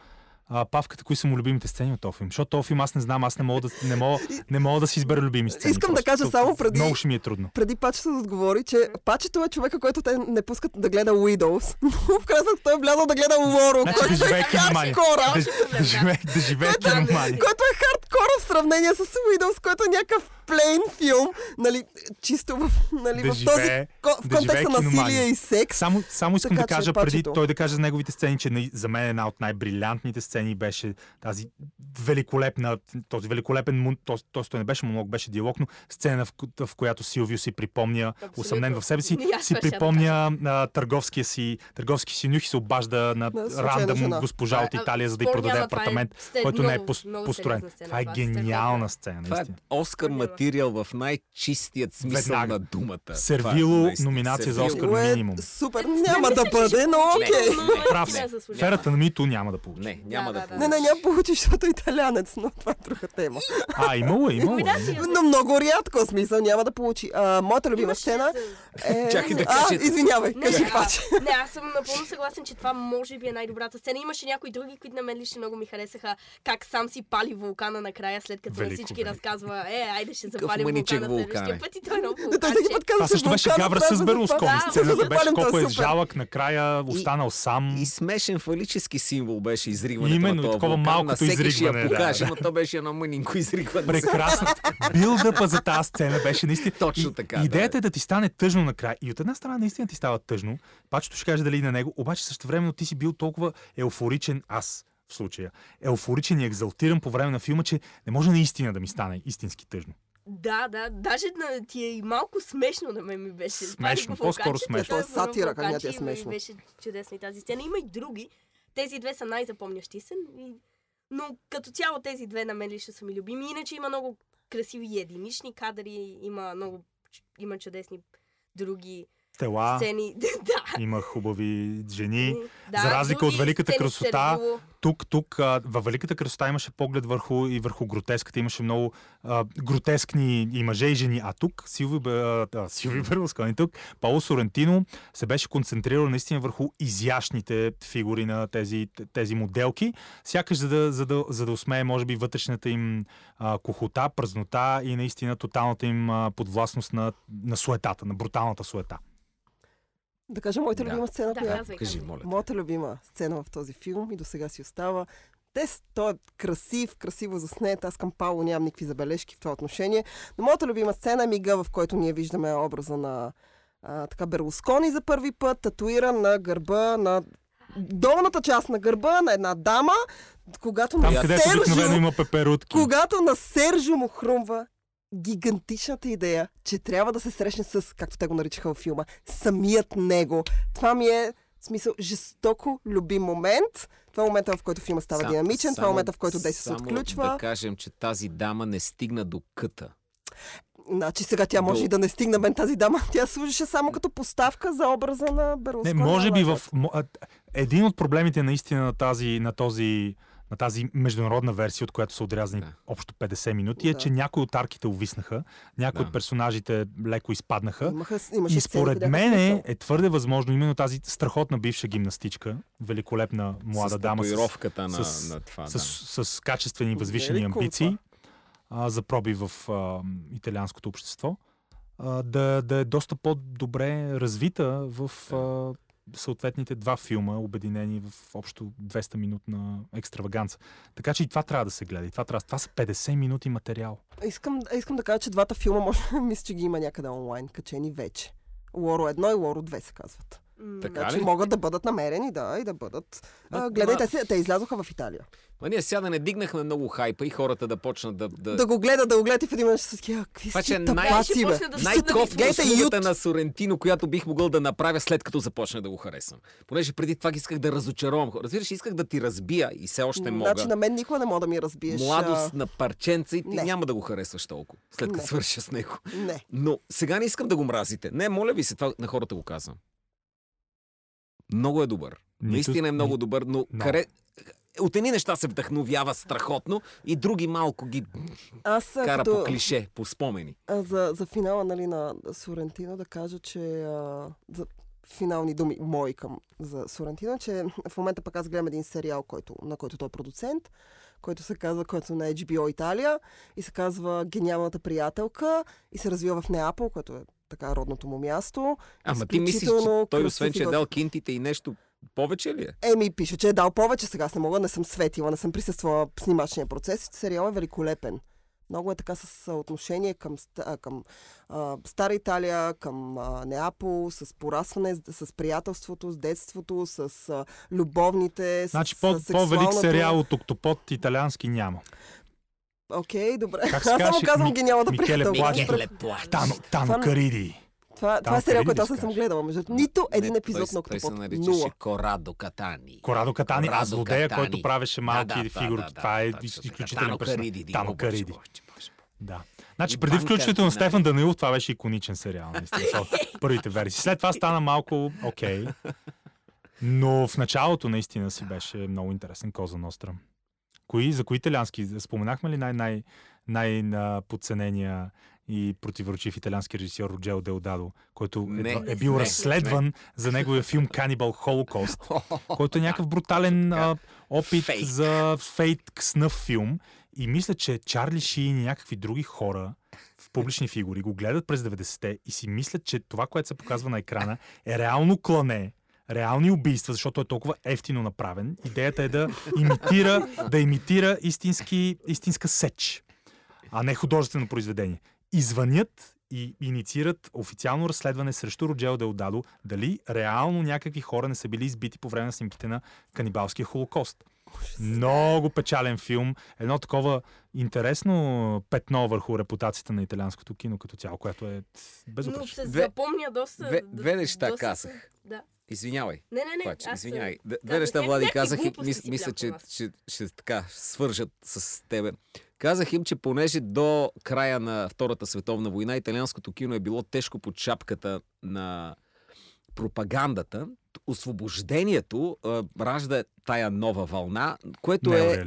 а, Павката, кои са му любимите сцени от този филм. Защото този филм аз не знам, аз не мога да, не мога, не мога да си избера любими сцени. Искам да просто. кажа Защото само преди- Много ще ми е трудно. преди Пачето да отговори, че Пачето е човека, който те не пускат да гледа Widows. Но в крайна той е влязъл да гледа Лоро, Значи който да живее е хардкора. Да, да живее, да живее Който е- който е хардкора в сравнение с Widows, който е някакъв плейн филм, нали, чисто в, нали, Да в този живее- в да контекста на насилие и секс. Само, само искам Така да кажа, преди той да каже за неговите сцени, че за мен една от най-брилянтните сцени беше тази великолепна, този великолепен, т.е. той не беше монолог, беше диалог, но сцена, в, в която Силвио си припомня, Абсолютно. усъмнен в себе си, си припомня а, търговския си, търговски си нюх и се обажда на На рандъм госпожа от А, Италия, за да й продаде е апартамент, сте- който не е много- пос- много построен. сцена, Това е това е гениална сцена, Това е. Оскар материал в най-чистият смисъл Веднага. на думата. Сервило Това е номинация за Сервило. Оскар. Силует, минимум. Супер, няма да бъде, но окей. Прав си. Сферата на Мито няма да получи. Не, няма Да, да, да, да. Не, не, няма получи, защото е италянец, но това е друга тема. А, имало е, имало е. Но много рядко смисъл няма да получи. А, моята любима Имаше сцена е... Чакай да а, кажете. извинявай, Не, кажи паче. не, аз съм напълно съгласен, че това може би е най-добрата сцена. Имаше някои други, които на мен лично много ми харесаха. Как сам си пали вулкана накрая, след като на Велико, всички разказва, е, айде ще запалим вулкана вулкан следващия е. път и той е много Това също беше гавра с Берлускони. Сцената беше колко е е жалък, накрая остана сам. И смешен фалически символ беше изригването Именно, на такова вулкан. малкото на всеки ще я да, покаже, да. но то беше едно мънинко изригване. Прекрасно. Билдъпа за тази сцена беше наистина. Точно И- така, да. Идеята е да ти стане тъжно накрая. И от една страна наистина ти става тъжно. Пачето ще каже дали и на него. Обаче също времено ти си бил толкова еуфоричен, аз в случая, еуфоричен и екзалтиран по време на филма, че не може наистина да ми стане истински тъжно. Да, да, даже на, ти е и малко смешно на мен ми беше. Смешно, по-скоро смешно. То е сатира, как не ти е и ми смешно. Беше чудесна и тази сцена. Има и други. Тези две са най-запомнящи се. Но като цяло тези две на мен лично са ми любими. Иначе има много красиви единични кадри, има много има чудесни други Тела, сцени. да. има хубави жени. да, За разлика от великата красота. Тук, тук, а, във Великата красота имаше поглед върху и върху гротеската. Имаше много а, гротескни и мъже и жени. А тук Силви, а, Силви Берлускони, тук Пауло Сорентино се беше концентрирал наистина върху изящните фигури на тези, тези моделки. Сякаш за да, за да, за да усмее, може би, вътрешната им а, кохота, празнота и наистина тоталната им а, подвластност на, на суетата, на бруталната суета. Да кажа моята Да. любима сцена, Да, която казвай, Кажи, моля. Моята любима сцена в този филм и до сега си остава. Те, той е красив, красиво заснет. Аз към Пауло нямам никакви забележки в това отношение. Но моята любима сцена е мига, в който ние виждаме образа на а, така Берлускони за първи път, татуиран на гърба, на долната част на гърба на една дама, когато Там, на Сержо, има пеперутки. когато на Сержо му хрумва гигантичната идея, че трябва да се срещне с, както те го наричаха във филма, самият него. Това ми е в смисъл жестоко любим момент. Това е момента, в който филма става Сам- динамичен, това е само- момента, в който действие се само отключва. да кажем, че тази дама не стигна до къта. Значи сега тя може До- и да не стигне мен тази дама. Тя служеше само като поставка за образа на Не, Берлускони. може би в... Един от проблемите наистина на тази, на този на тази международна версия, от която са отрязани Да. общо 50 минути, е, Да. че някои от арките увиснаха, някои Да. от персонажите леко изпаднаха. Имаха, имаше И според мен смисъл. е твърде възможно именно тази страхотна бивша гимнастичка, великолепна млада с дама с, на, с- на това. с, да. с качествени и възвишени Велико амбиции а, за проби в а, италианското общество, а, да, да е доста по-добре развита в а, съответните два филма, обединени в общо 200 минутна екстраваганца. Така че и това трябва да се гледа. И това, трябва, това са 50 минути материал. Искам, искам да кажа, че двата филма, може, мисля, че ги има някъде онлайн, качени вече. Лоро 1 и Лоро 2 се казват. Така Значи ли? могат да бъдат намерени, да, и да бъдат. Ма- А, гледайте ма- се, те излязоха в Италия. Ма ние сега да не дигнахме много хайпа и хората да почнат да... да... Да го гледат, да го гледат и в един момент ще са такива, какви Това, че ти най- бе. да Най-кофта Гледайте услугата Ют. на Сорентино, която бих могъл да направя след като започна да го харесвам. Понеже преди това исках да разочаровам хора. Разбираш, исках да ти разбия и все още мога. Значи на мен никога не мога да ми разбиеш. Младост а, на парченца и ти Не. няма да го харесваш толкова, след като свърша с него. Не. Но сега не искам да го мразите. Не, моля ви се, това на хората го казвам. Много е добър. Нито- Наистина е много ни- добър, но No. каре... от едни неща се вдъхновява страхотно и други малко ги Аз кара като, по клише, по спомени. а, за, за финала нали, на Сорентино да кажа, че а, за финални думи мои към за Сорентино, че в момента пък аз гледам един сериал, който, на който той е продуцент, който се казва, който е на HBO Италия и се казва Гениалната приятелка и се развива в Неапол, което е така родното му място. Ама ти мислиш, че той освен, че и е дал кинтите и нещо повече ли е? Еми, пише, че е дал повече сега. Аз не мога, не съм светила, не съм присъствала в снимачния процес. Сериал е великолепен. Много е така с отношение към, към а, Стара Италия, към а, Неапол, с порасване, с, с приятелството, с детството, с а, любовните, с, Значи с по, по-велик сериал от Октопод италиански няма. Окей, добре. Как се Аз само казвам Ми- гениалната Микеле приятелка. Плаче. Плач. Тано, Кариди. Това, това е сериал, който аз не да съм гледала. Между нито един Не, епизод той, на Той се Октопод. наричаше Нула. Корадо Катани. Корадо Катани, Корадо а злодея, Катани. който правеше малки Да, да, фигурки. да, да, Това е персонаж. Кариди. Тано Кариди. Да. Значи преди включването на Стефан Данилов, това беше иконичен сериал. Наистина, първите версии. След това стана малко окей. Но в началото наистина си беше много интересен Коза Ностра. Кои, за кои италиански? Споменахме ли най- най- най-подценения и противоречив италиански режисьор Роджео Деодадо, който Не, е, е не, бил не, разследван за неговия филм Канибал Холокост, който е някакъв брутален а, опит Фейк. за фейк снъв филм. И мисля, че Чарли Шин и някакви други хора в публични фигури го гледат през 90-те и си мислят, че това, което се показва на екрана е реално клане, реални убийства, защото е толкова ефтино направен. Идеята е да имитира, да имитира истински, истинска сеч, а не художествено произведение. Извънят и инициират официално разследване срещу Роджел Деодадо дали реално някакви хора не са били избити по време на снимките на канибалския холокост. Много печален филм. Едно такова интересно петно върху репутацията на италианското кино като цяло, което е Но безупречно. се Две- запомня доста... две- две неща доста казах. Да. Извинявай. Не, не, не. Плач, аз, извинявай. Две неща, Влади, казах и глупости мис, мисля, че ще, ще така свържат с тебе. Казах им, че понеже до края на Втората световна война италианското кино е било тежко под шапката на пропагандата, освобождението а, ражда тая нова вълна, което е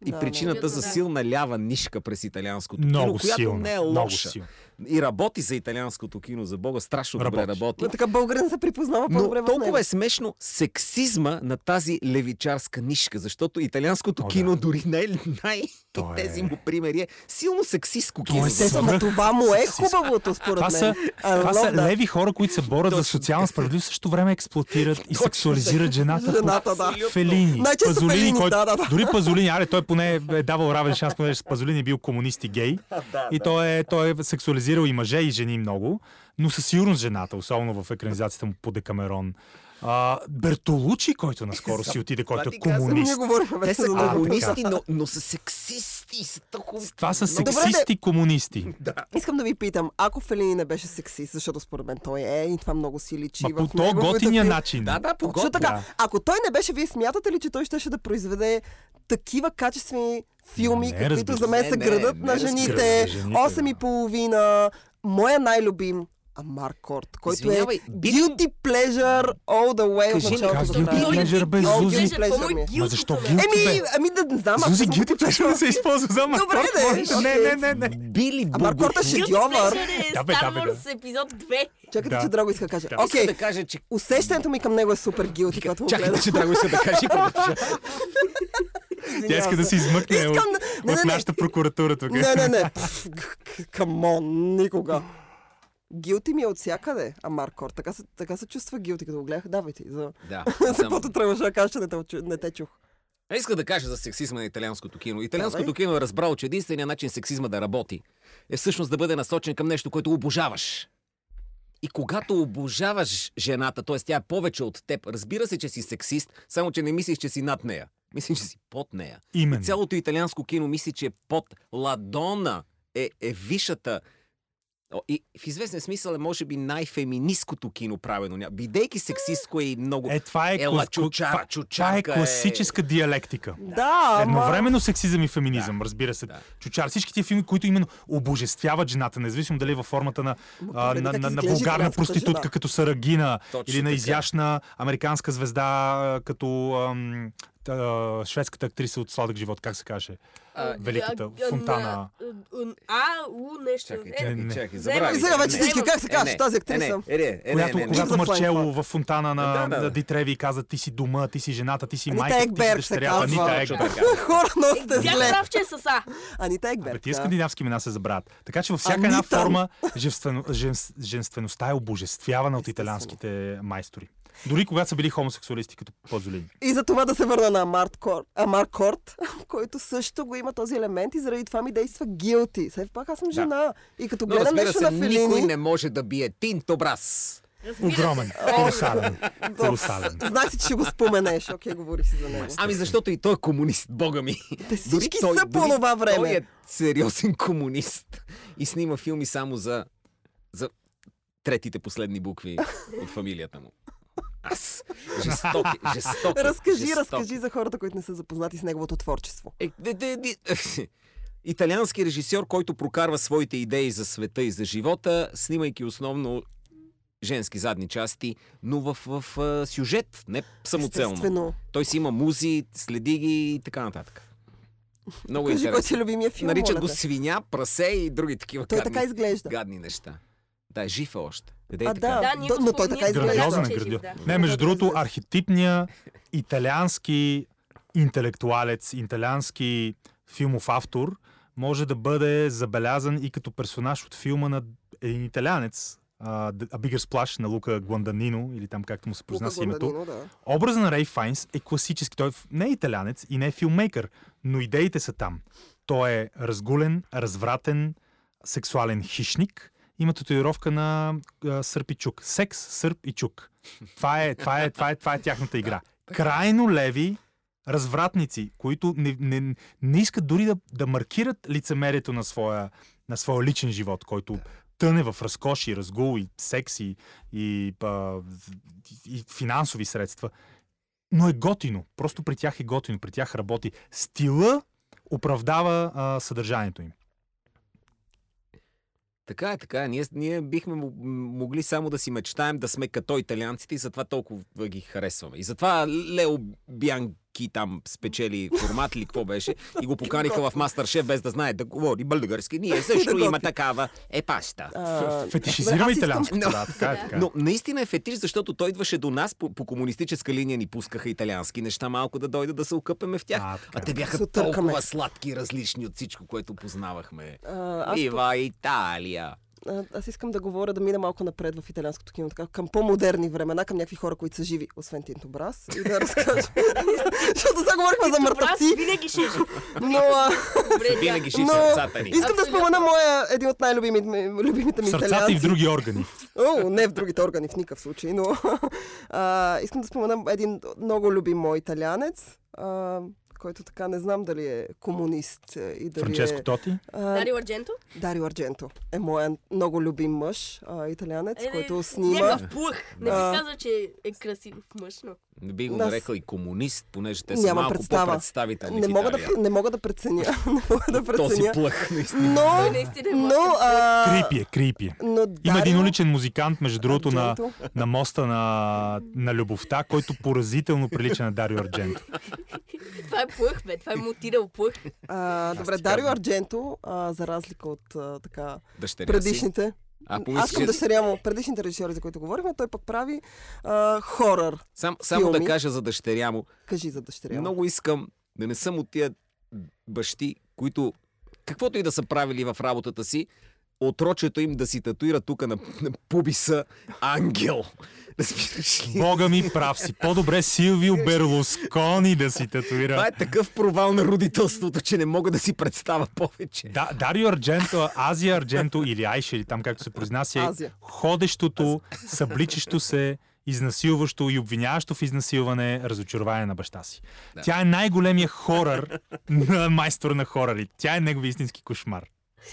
и Да, причината много. за Да. силна лява нишка през италианското Много кино, която силно. не е много лоша. силно. И работи за италианското кино, за Бога, страшно добре Работи. работи. Но така българин се припознава Но по-добре толкова е смешно сексизма на тази левичарска нишка, защото италианското О, да. кино, дори най- най- То е- тези му примери е силно сексистко е кино. Естествено, свръх- това му е хубавото, според Това мен. са, това са леви хора, които се борят за социална справедливост, в същото време експлуатират и сексуализират жената. Жената, да. Фелини, Фелини. Най-често Пазолини, Фелини, който, да, да, да. Дори Пазолини, аре, той поне е давал равен шанс, понеже с Пазолини е бил комунист и гей. и той е, той е сексуализирал и мъже, и жени много, но със сигурност жената, особено в екранизацията му по Декамерон. А, Бертолучи, който наскоро си отиде, който е комунист. Те са комунисти, но, но са сексисти. Са толкова... Това са Добре, сексисти комунисти. Искам да ви питам, ако Фелини не беше сексист, защото според мен той е и това много си личи Ма по то готиния начин. Да, да, по Точно така. Да. Ако той не беше, вие смятате ли, че той щеше да произведе такива качествени филми, Не, каквито за мен градат не, на не, жените, разбира се, жените, 8 и да. половина, моя най-любим Амар Корт, който Извинявай, е guilty pleasure all the way Кажи от началото как до guilty pleasure без Зузи? guilty pleasure е. Ма защо guilty? guilty, Еми, ами да не знам. Зузи, почувствала- плешер не се използва за Амар Добре, може. Не, не, не, не. Били Амар Корт е Бургов. шедьовър. е Да, бе, Star да, бе, да. Wars епизод 2. Чакайте, Да. че Драго иска да каже. Да. Окей, да кажа, че... усещането ми към него е супер гилти, когато го Чакайте, че Драго иска да каже. Тя иска да се измъкне от, Искам да... Не, от не, не. нашата прокуратура тук. Не, не, не. Камон, никога. Гилти ми е от всякъде, Амар Корт. Така се, така се чувства гилти, като го гледах. Давайте. За, Да. за съм- каквото трябваше да кажа, че не те, не те чух. А Иска да кажа за сексизма на италианското кино. Италианското Давай. кино е разбрало, че единственият начин сексизма да работи е всъщност да бъде насочен към нещо, което обожаваш. И когато обожаваш жената, т.е. тя е повече от теб, разбира се, че си сексист, само че не мислиш, че си над нея. Мислиш, че си под нея. Именно. Цялото италианско кино мисли, че под Ладона е, е висшата И в известен смисъл е, може би, най-феминисткото кино правено. Бидейки сексистко е и много... Е, това е, Ела, клас- чучара, това, е е- класическа диалектика. Да, ама... Едновременно сексизъм и феминизъм, разбира се. Да. Чучар, всички тия филми, които именно обожествяват жената, независимо дали е във формата на, а, погледни на, на, на вулгарна проститутка, жена. като Сарагина, Точно или на така. изящна американска звезда, а, като ам, та, шведската актриса от Сладък живот, как се каже? Великата А, Фонтана. на- А, у, нещо. Чакай, Е, чакай, не, не. чакай, Вземам- забравяй. И сега вече всички как се е, казваш тази актриса? не, не, Която, не, не, когато. Марчело в фонтана на, Да, да, да. на Дитреви каза ти си дома, ти си жената, ти си Анита майка, ти си казва. Анита Екберг. Хора, много сте зле. прав, че е с А. Анита Екберг. тия скандинавски имена се забравят. Така че във всяка една форма женствено, жен, женствеността е обожествявана от италианските майстори. Дори когато са били хомосексуалисти като Пазолини. И за това да се върна на Амар Корт, Амар Корт, който също го има този елемент и заради това ми действа guilty. Все пак аз съм жена. И като Но гледам разбира нещо се, на никой Фелини... не може да бие Тинто Брас. Огромен, колосален, колосален. Знаех си, че ще го споменеш. Окей, говори си за него. Ами защото и той е комунист, бога ми. Те всички са по това време. Той е сериозен комунист и снима филми само за, за третите последни букви от фамилията му. Аз. Жестоки, жестоки. Разкажи, жестоки. разкажи за хората, които не са запознати с неговото творчество. Е, де, де, де, италиански режисьор, който прокарва своите идеи за света и за живота, снимайки основно женски задни части, но в, в, в сюжет, не самоцелно. Естествено. Той си има музи, следи ги и така нататък. Много Кажи, кой интересно. ти е любимия филм, Наричат го свиня, прасе и други такива Той гадни, така изглежда. гадни неща. Да, жив е още. Къде А, така? да. Да, ние Но- той така изглежда. Грандиозен е жив, градиозен. да. Не, между Да, другото, изглежда. архетипния италиански интелектуалец, италиански филмов автор може да бъде забелязан и като персонаж от филма на един италианец, а, A Bigger Splash на Лука Гуанданино, или там както му се произнася името. Да. Образа на Рей Файнс е класически. Той не е италянец и не е филмейкър, но идеите са там. Той е разгулен, развратен, сексуален хищник. Има татуировка на а, сърп и чук. Секс, сърп и чук. Това е, това е, това е, това е тяхната игра. Крайно леви развратници, които не, не, не искат дори да, да маркират лицемерието на своя, на своя личен живот, който тъне в разкоши, разгул и секс и, и, а, и финансови средства. Но е готино. Просто при тях е готино. При тях работи. Стила оправдава а, съдържанието им. Така е, така е. Ние, ние бихме мо- могли само да си мечтаем да сме като италианците и затова толкова ги харесваме. И затова Лео Бянки там спечели формат или какво беше и го поканиха в Мастер без да знае да говори български. Ние също има такава епаща. А, Фетишизираме. Но- Да, така е, така е. Но наистина е фетиш, защото той идваше до нас по, по комунистическа линия, ни пускаха италиански неща, малко да дойде да се окъпеме в тях. А, А, така е. те бяха толкова сладки и различни от всичко, което познавахме. а, аз Вива Италия! А, аз искам да говоря, да мина малко напред в италианското кино, така, към по-модерни времена, към някакви хора, които са живи, освен Тинто Брас, и да разкажа. Защото сега говорихме за мъртъвци, винаги ще е но. Винаги ще Но- сърцата ни. искам да спомена моя, един от най-любимите ми, любимите ми сърцата и в други органи. О, не в другите органи в никакъв случай, но искам да спомена един много любим мой италянец, а, който така не знам дали е комунист е, и дали Франческо е... Тоти. А, Дарио Ардженто? Дарио Ардженто е моят много любим мъж, а, италянец, Е, който снима. Някакъв плъх. Не А. бих казал, че е красив мъж, но... Не би го Нас- нарекал и комунист, понеже те са Няма малко представа. по-представителни Не мога, да, не мога да преценя. не мога да Този преценя. плъх, наистина. Но, наистина е но, а, Крипи е, крипи е. но Има един уличен музикант, между другото, на, на моста на, на любовта, който поразително прилича на Дарио Ардженто. Това е плъх, бе. Това е мутирал плъх. А, добре, Дарио. Ардженто, а, за разлика от а, така, Дъщеря си. А, Аз помислиш, към че... дъщеря му, предишните режисьори, за които говорихме, той пък прави а, хорър. Сам, само да кажа за дъщеря му. Кажи за дъщеря му. Много искам да не съм от тия бащи, които каквото и да са правили в работата си, отрочето им да си татуира тук на, на пубиса ангел. Разбираш ли? Бога ми прав си. По-добре Силвио Берлускони да си Това татуира. е такъв провал на родителството, че не мога да си представя повече. Да, Дарио Ардженто, Азия Ардженто или Айша, или там както се произнася, е ходещото, събличащо се, изнасилващо и обвиняващо в изнасилване разочарование на баща си. Да. Тя е най-големия хорър на майстор на хорари. Тя е негови истински кошмар.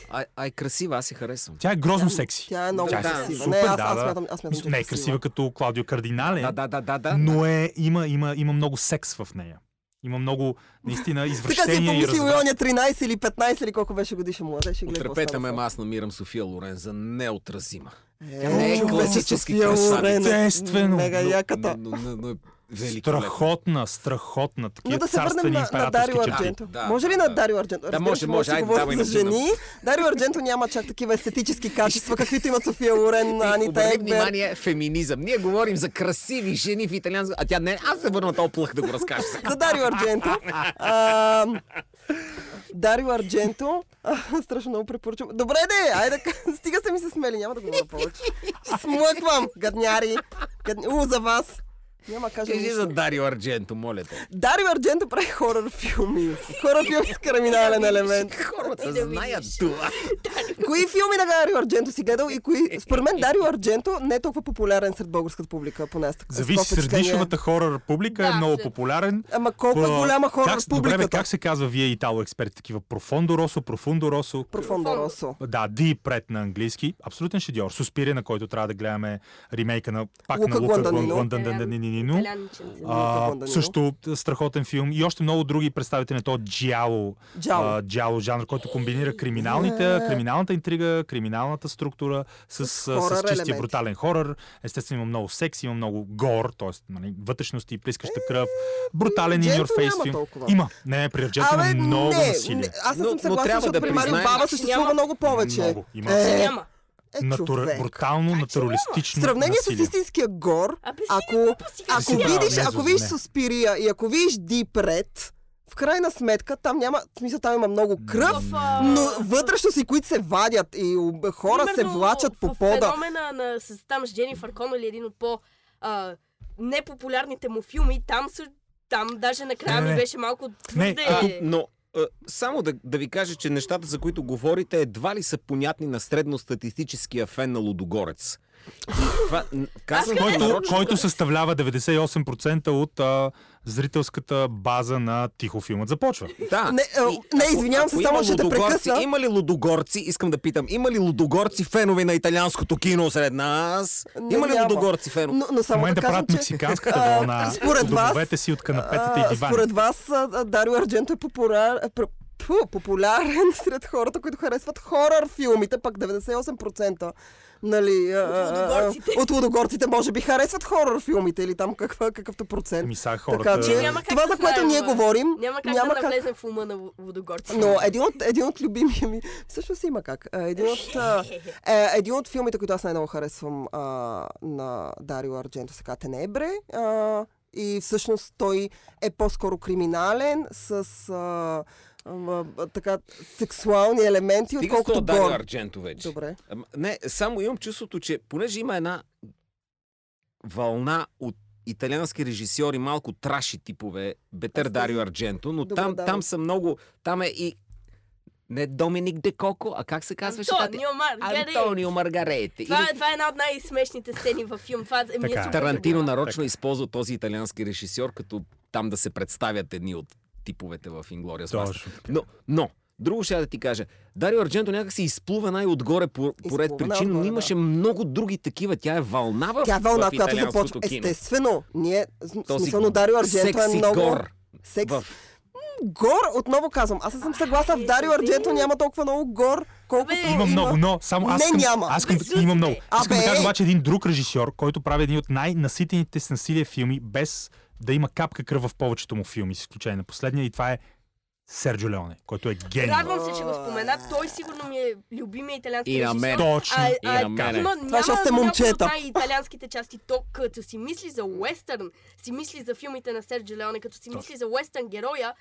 Ай, ай, красива, аз се харесвам. Тя е грозно секси. Тя е много Тя е красива. супер, не, аз, да, аз, смятам, аз смятам, че е Не е красива като Клаудио Кардинале, Да, да, да, да, да. но е, има, има, има много секс в нея. Има много, наистина, Така си е извращения и помислил, разврат. он е 13 или 15 или колко беше годишен младеж. Отрепете става ме, аз намирам София Лорен за неотразима. Е, не е класически красавица. Е Естествено. Мега яката. Но, но, но, е великолепна. Страхотна, страхотна. Такива Но да се върнем на, на Дарио. Ардженто. Да, може ли да, на да. Дарио Ардженто? Да, Разбира може, може. да Айде, говорим давай за жени. Дарио Ардженто няма чак такива естетически качества, каквито имат София Лорен, Анита Екбер. внимание, феминизъм. Ние говорим за красиви жени в италианска... А тя не, аз се върна този плъх да го разкажа. За Дарио Ардженто. А, Дарио Ардженто. А, страшно много препоръчвам. Добре, де, айде, стига се ми се смели, няма да говоря повече. Ще Смлъквам, гадняри. Гад... У, за вас. Няма кажа Кажи за Дарио Ардженто, моля те. Дарио Ардженто прави хорър филми. Хорър филми с криминален елемент. Хората знаят това. Кои филми на Дарио Ардженто си гледал и кои... Според мен Дарио Ардженто не е толкова популярен сред българската публика, поне аз така. Зависи, това сред впечатление. нишовата хорър публика е много популярен. Ама колко е голяма хорър как, Добре, публиката? как се казва вие итало експерти такива? Профондо Росо, Профундо Росо. Профондо Росо. Да, Ди пред на английски. Абсолютен шедьор. Суспирия, на който трябва да гледаме ремейка на пак Лука на Лука Гуанданино. Италянченце. А, Гуанданино. също страхотен филм и още много други представители на този джало, Джало. а, джало жанр, който комбинира криминалните, криминалната интрига, криминалната структура с, с, с, чистия брутален хорър. Естествено има много секс, има много гор, т.е. Нали, вътрешности, плискаща кръв, брутален in your face филм. Има. Не, при Арджето има много насилие. аз не Но- съм съгласна, трябва защото да при Марио Баба съществува много повече. Много. Има. Че Е, няма. Е, Натура, човек. брутално, натуралистично В сравнение с насилие. истинския гор, Абе, си ако, ако видиш, Не, ако видиш. Суспирия и ако видиш Дип Ред, в крайна сметка там няма, в смисъл там има много кръв, В, а, но вътрешно си, които се вадят и хора се влачат по пода. феномена на, с, там с Дженифър Конъли, един от по а, непопулярните му филми, там, са, там даже накрая Не, ми беше малко твърде... А, но а, само да, да ви кажа, че нещата, за които говорите, едва ли са понятни на средностатистическия фен на Лудогорец. Това, казвам, Аз който, който съставлява 98% от а, зрителската база на Тихо филмът започва. Да. Не, а, И не, извинявам се, само ще те прекъсна. Има ли лудогорци, искам да питам, има ли лудогорци фенове на италианското кино сред нас? Не, има ли няма. лудогорци фенове? Но, но само да момента кажем, правят че... мексиканската вълна. според вас, си от канапетата и дивани. Според вас Дарио Ардженто е популяр... а, пр- Пу, популярен сред хората, които харесват хорър филмите, пък 98% нали, а, а, а, лудогорците. от лудогорците може би харесват хорър филмите или там каква, какъвто процент. Ами сега хората... Така че Няма как това, за което ние говорим, Няма как няма да как навлезем в ума на водогорците. но един от, един от любимия ми... Всъщност има как. Един от, е, един от филмите, които аз най-много харесвам а, на Дарио Ардженто, се казва Тенебре. А, и всъщност той е по-скоро криминален с а, а, така сексуални елементи, Стига отколкото Дарио гор. Ардженто вече. Добре. Не, само имам чувството, че понеже има една вълна от италиански режисьори, малко траши типове, Бетър Аз Дарио Ардженто, но Добре, там, давай. там са много... Там е и... Не Доминик Декоко, а как се казваше? Антонио Маргарети. Антонио Маргарети. Това, Или е, това е една от най-смешните сцени във филм. Това ми е Така. Тарантино нарочно използва този италиански режисьор, като там да се представят едни от типовете в Inglourious Basterds. Точно. Но, но, друго ще я да ти кажа. Дарио Ардженто някак си изплува най-отгоре по, по ред Изплува причин, но имаше да. много други такива. Тя е вълна в, Тя е вълна, в която започва. Естествено, ние, смисъл, Дарио Ардженто е много... гор. Секс. В... Гор, отново казвам. Аз съм съгласна, в Дарио Ардженто няма толкова много гор, колкото Абе, Има много, но само аз Не, искам, няма. аз искам, има много. Искам да Абе! кажа обаче един друг режисьор, който прави един от най-наситените с насилие филми, без да има капка кръв в повечето му филми, с изключение на последния, и това е Серджо Леоне, който е гений. Радвам се, че го спомена. Той сигурно ми е любимия италиански И на режисьор. мен. Точно. А, И а, на мене. има, Това ще сте момчета. от най-италианските части. То, като си мисли за уестърн, си мисли за филмите на Серджо Леоне, като си мисли за уестърн героя,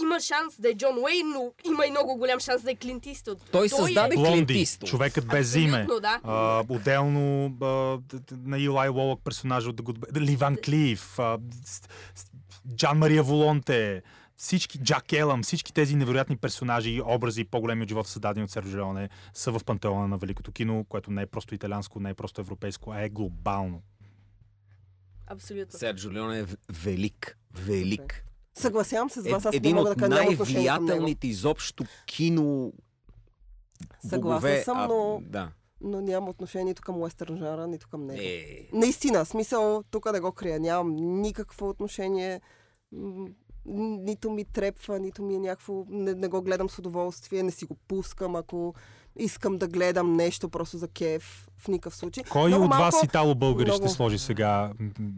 има шанс да е Джон Уейн, но има и много голям шанс да е Клинт Иствуд. Той създаде е... Клинт Блонди, Иствуд. човекът без име. Да. А, отделно а, на Илай Лолък персонажа от Good Ливан Клиф, а, Джан Мария Волонте, всички, Джак Елъм, всички тези невероятни персонажи и образи, по-големи от живота, създадени от Серджо Леоне, са в пантеона на великото кино, което не е просто италианско, не е просто европейско, а е глобално. Абсолютно. Серджо Леоне е велик. Велик. Съгласявам се с вас, аз Е, не един мога да от кажа към него. най-влиятелните изобщо кино богове, съм, а, но, Да. но няма отношение нито към уестърн жара, нито към него. Е, Наистина, смисъл, тук да го крия, нямам никакво отношение. Нито ми трепва, нито ми е някакво... Не, не го гледам с удоволствие, не си го пускам, ако искам да гледам нещо просто за кеф, в никакъв случай. Кой Много от вас малко- итало-българи много- ще сложи сега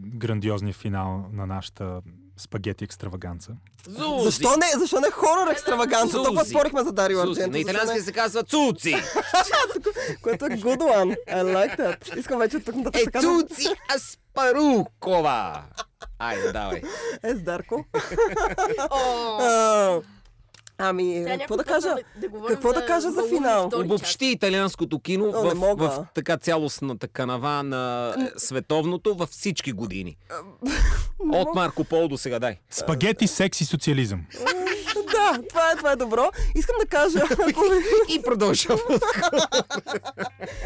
грандиозния финал на нашата спагети екстраваганца? Зузи! Защо не, защо не хорор екстраваганца? Зузи. Толкова спорихме за Дарио. Ардженто. На защо италиански не? се казва цуци. Което е good one. I like that. Искам вече тук Е, да казвам. цуци Аспарукова. Айде, давай. Е, Здарко. Ами, какво да кажа? говорим Какво да кажа за финал? Обобщи италианското кино О, в, мога. в така цялостната канава на световното във всички години. От Марко Пол до сега, дай. Спагети, секс и социализъм. Да, това е, това е добро. Искам да кажа, ако... И продължава.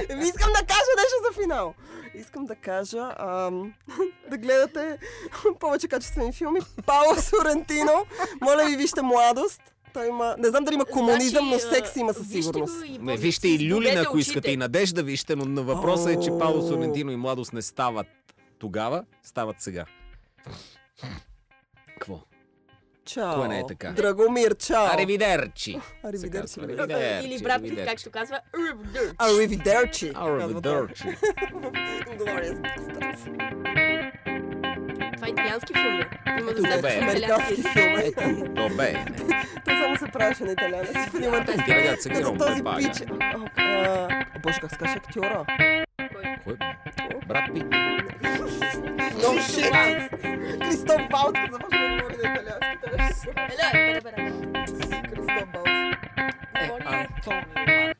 Еми, искам да кажа нещо за финал. Искам да кажа ам, да гледате повече качествени филми. Пауло Сорентино. Моля ви, вижте младост. Той има... Не знам дали има комунизъм, но Значи, секс има със вижте сигурност. и Не, вижте и Люлина, ако искате, и Надежда вижте, но на въпросът е, че Пауло О. Сорентино и Младост не стават тогава, стават сега. Какво? Чао. Кое не е така? Драгомир, чао. Аривидерчи. Аривидерчи. Аривидерчи, Или брат Пит, аривидерчи. както казва. Аривидерчи. той. Аривидерчи. Glorious Bastards. Това е италиански филм. ли? Има Ето, достатъчно бе. Американски италиански. филм. е. Ето, то бе. Той само се правеше на италянец. Снима Ти рагazzi che Като non този paga. пич. О, а, О, Боже, как се каже актьора? Кой? Кой бе? Брат Пит. No shit! Кристоф Валц, като започна да говори на италиански. Еле, бере, бере. Кристоф Валц. Говори. Антонио